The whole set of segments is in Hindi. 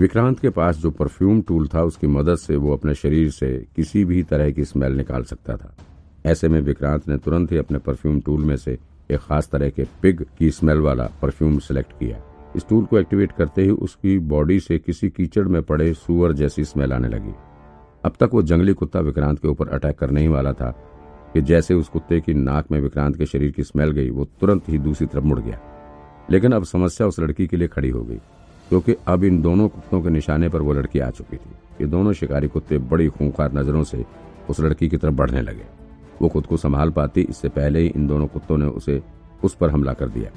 विक्रांत के पास जो परफ्यूम टूल था, उसकी मदद से वो अपने शरीर से किसी भी तरह की स्मेल निकाल सकता था। ऐसे में विक्रांत ने तुरंत ही अपने परफ्यूम टूल में से एक खास तरह के पिग की स्मेल वाला परफ्यूम सिलेक्ट किया। इस टूल को एक्टिवेट करते ही उसकी बॉडी से किसी कीचड़ में पड़े सुअर जैसी स्मेल आने लगी। अब तक वो जंगली कुत्ता विक्रांत के ऊपर अटैक करने ही वाला था कि जैसे उस कुत्ते की नाक में विक्रांत के शरीर की स्मेल गई, वो तुरंत ही दूसरी तरफ़ मुड़ गया। लेकिन अब समस्या उस लड़की के लिए खड़ी हो गई। क्योंकि अब इन दोनों कुत्तों के निशाने पर वो लड़की आ चुकी थी ये दोनों शिकारी कुत्ते बड़ी खूंखार नज़रों से उस लड़की की तरफ़ बढ़ने लगे। वो खुद को संभाल पाती, इससे पहले ही इन दोनों कुत्तों ने उसे उस पर हमला कर दिया।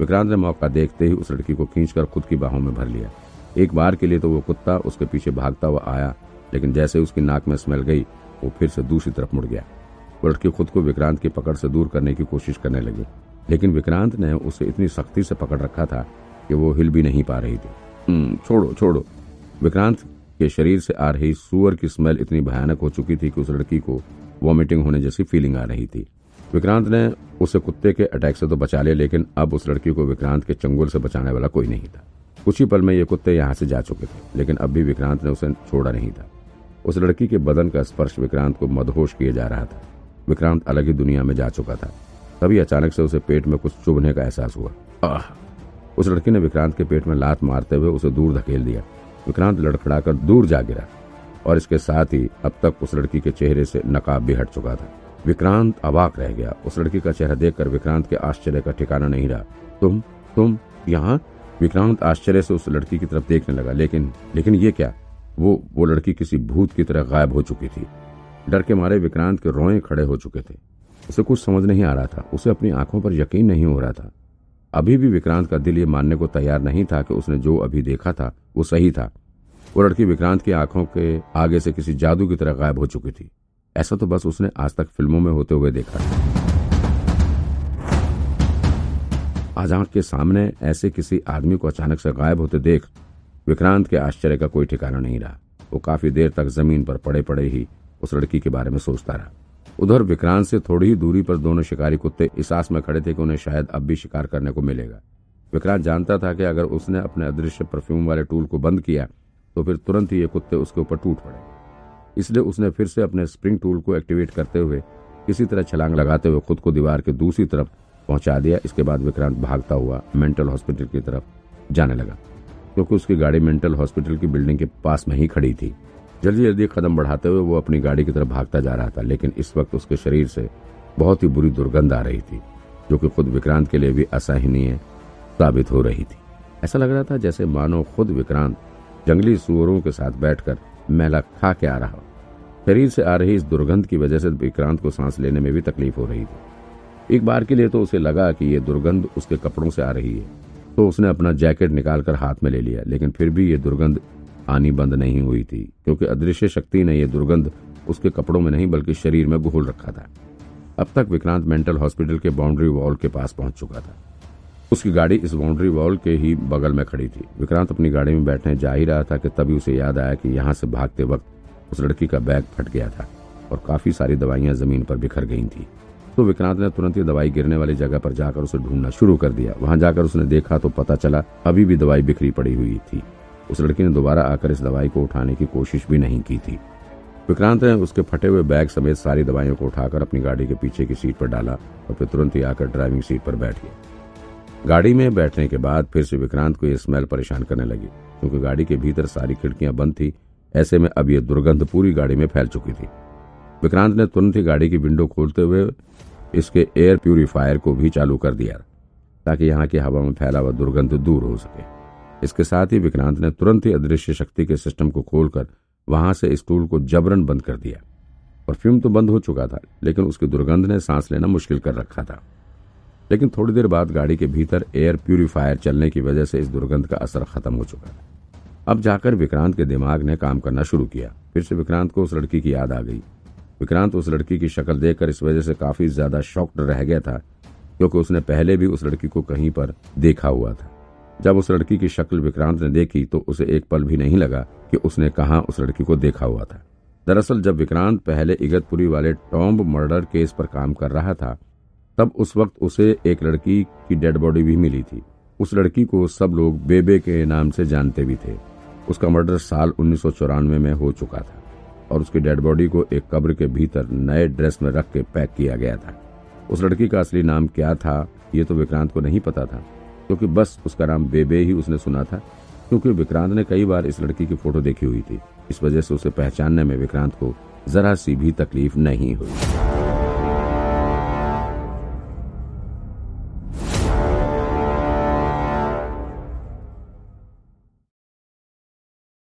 विक्रांत ने मौका देखते ही उस लड़की को खींचकर खुद की बाहों में भर लिया। एक बार के लिए तो वो कुत्ता उसके पीछे भागता हुआ आया, लेकिन जैसे उसकी नाक में स्मेल गई, वो फिर से दूसरी तरफ़ मुड़ गया। वो लड़की खुद को विक्रांत की पकड़ से दूर करने की कोशिश करने लगी, लेकिन विक्रांत ने उसे इतनी सख्ती से पकड़ रखा था कि वो हिल भी नहीं पा रही थी। "हम्म, छोड़ो छोड़ो। विक्रांत के शरीर से आ रही सुअर की स्मेल इतनी भयानक हो चुकी थी कि उस लड़की को वॉमिटिंग होने जैसी फीलिंग आ रही थी। विक्रांत ने उसे कुत्ते के अटैक से तो बचा लिया लेकिन अब उस लड़की को विक्रांत के चंगुल से बचाने वाला कोई नहीं था। कुछ ही पल में ये कुत्ते यहाँ से जा चुके थे लेकिन अब भी विक्रांत ने उसे छोड़ा नहीं था। उस लड़की के बदन का स्पर्श विक्रांत को मदहोश किए जा रहा था। विक्रांत अलग ही दुनिया में जा चुका था। तभी अचानक से उसे पेट में कुछ चुभने का एहसास हुआ। आह! उस लड़की ने विक्रांत के पेट में लात मारते हुए उसे दूर धकेल दिया। विक्रांत लड़खड़ाकर दूर जा गिरा और इसके साथ ही अब तक उस लड़की के चेहरे से नकाब भी हट चुका था। विक्रांत अबाक रह गया। उस लड़की का चेहरा देखकर विक्रांत के आश्चर्य का ठिकाना नहीं रहा। तुम तुम यहाँ? विक्रांत आश्चर्य से उस लड़की की तरफ़ देखने लगा, लेकिन लेकिन ये क्या? वो वो लड़की किसी भूत की तरह गायब हो चुकी थी। डर के मारे विक्रांत के रोए खड़े हो चुके थे। उसे कुछ समझ नहीं आ रहा था। उसे अपनी आँखों पर यकीन नहीं हो रहा था। अभी भी विक्रांत का दिल ये मानने को तैयार नहीं था कि उसने जो अभी देखा था, वो सही था। वो लड़की विक्रांत की आँखों के आगे से किसी जादू की तरह गायब हो चुकी थी। ऐसा तो बस उसने आज तक फ़िल्मों में होते हुए देखा था आज आँख के सामने ऐसे किसी आदमी को अचानक से गायब होते देख विक्रांत के आश्चर्य का कोई ठिकाना नहीं रहा। वो काफ़ी देर तक ज़मीन पर पड़े पड़े ही उस लड़की के बारे में सोचता रहा। उधर विक्रांत से थोड़ी ही दूरी पर दोनों शिकारी कुत्ते इस आस में खड़े थे कि उन्हें शायद अब भी शिकार करने को मिलेगा। विक्रांत जानता था कि अगर उसने अपने अदृश्य परफ्यूम वाले टूल को बंद किया तो फिर तुरंत ही ये कुत्ते उसके ऊपर टूट पड़े। इसलिए उसने फिर से अपने स्प्रिंग टूल को एक्टिवेट करते हुए किसी तरह छलांग लगाते हुए खुद को दीवार के दूसरी तरफ़ पहुँचा दिया। इसके बाद विक्रांत भागता हुआ मेंटल हॉस्पिटल की तरफ़ जाने लगा, क्योंकि उसकी गाड़ी मेंटल हॉस्पिटल की बिल्डिंग के पास में ही खड़ी थी। जल्दी जल्दी कदम बढ़ाते हुए वो अपनी गाड़ी की तरफ़ भागता जा रहा था, लेकिन इस वक्त उसके शरीर से बहुत ही बुरी दुर्गंध आ रही थी, जो कि खुद विक्रांत के लिए भी असहनीय साबित हो रही थी। ऐसा लग रहा था जैसे मानो खुद विक्रांत जंगली सुअरों के साथ बैठकर मैला खा के आ रहा शरीर से आ रही इस दुर्गंध की वजह से विक्रांत को सांस लेने में भी तकलीफ़ हो रही थी। एक बार के लिए तो उसे लगा कि ये दुर्गंध उसके कपड़ों से आ रही है तो उसने अपना जैकेट निकालकर हाथ में ले लिया, लेकिन फिर भी ये दुर्गंध आनी बंद नहीं हुई थी, क्योंकि अदृश्य शक्ति ने यह दुर्गंध उसके कपड़ों में नहीं, बल्कि शरीर में घोल रखा था। अब तक विक्रांत मेंटल हॉस्पिटल के बाउंड्री वॉल के पास पहुँच चुका था। उसकी गाड़ी इस बाउंड्री वॉल के ही बगल में खड़ी थी। विक्रांत अपनी गाड़ी में बैठने जा ही रहा था कि तभी उसे याद आया कि यहाँ से भागते वक्त उस लड़की का बैग फट गया था और काफ़ी सारी दवाइयाँ ज़मीन पर बिखर गई थी। तो विक्रांत ने तुरंत ही दवाई गिरने वाली जगह पर जाकर उसे ढूंढना शुरू कर दिया। वहाँ जाकर उसने देखा तो पता चला, अभी भी दवाई बिखरी पड़ी हुई थी। उस लड़की ने दोबारा आकर इस दवाई को उठाने की कोशिश भी नहीं की थी। विक्रांत ने उसके फटे हुए बैग समेत सारी दवाइयों को उठाकर अपनी गाड़ी के पीछे की सीट पर डाला और फिर तुरंत ही आकर ड्राइविंग सीट पर बैठ गया। गाड़ी में बैठने के बाद फिर से विक्रांत को यह स्मेल परेशान करने लगी, क्योंकि गाड़ी के भीतर सारी खिड़कियाँ बंद थी। ऐसे में अब यह दुर्गंध पूरी गाड़ी में फैल चुकी थी। विक्रांत ने तुरंत ही गाड़ी की विंडो खोलते हुए इसके एयर प्यूरिफायर को भी चालू कर दिया, ताकि यहाँ की हवा में फैला हुआ दुर्गंध दूर हो सके। इसके साथ ही विक्रांत ने तुरंत ही अदृश्य शक्ति के सिस्टम को खोलकर वहाँ से स्टूल को जबरन बंद कर दिया। परफ्यूम तो बंद हो चुका था, लेकिन उसकी दुर्गंध ने सांस लेना मुश्किल कर रखा था। लेकिन थोड़ी देर बाद गाड़ी के भीतर एयर प्यूरिफायर चलने की वजह से इस दुर्गंध का असर खत्म हो चुका था। अब जाकर विक्रांत के दिमाग ने काम करना शुरू किया। फिर से विक्रांत को उस लड़की की याद आ गई। विक्रांत उस लड़की की शक्ल देखकर इस वजह से काफ़ी ज़्यादा शॉक्ड रह गया था, क्योंकि उसने पहले भी उस लड़की को कहीं पर देखा हुआ था। जब उस लड़की की शक्ल विक्रांत ने देखी तो उसे एक पल भी नहीं लगा कि उसने कहा उस लड़की को देखा हुआ था। दरअसल, जब विक्रांत पहले इगतपुरी वाले टॉम्ब मर्डर केस पर काम कर रहा था, तब उस वक्त उसे एक लड़की की डेड बॉडी भी मिली थी। उस लड़की को सब लोग बेबे के नाम से जानते भी थे। उसका मर्डर साल उन्नीस सौ चौरानवे में हो चुका था और उसकी डेड बॉडी को एक कब्र के भीतर नए ड्रेस में रख के पैक किया गया था। उस लड़की का असली नाम क्या था, ये तो विक्रांत को नहीं पता था। क्योंकि बस उसका नाम बेबे ही उसने सुना था, क्योंकि विक्रांत ने कई बार इस लड़की की फ़ोटो देखी हुई थी। इस वजह से उसे पहचानने में विक्रांत को जरा सी भी तकलीफ़ नहीं हुई।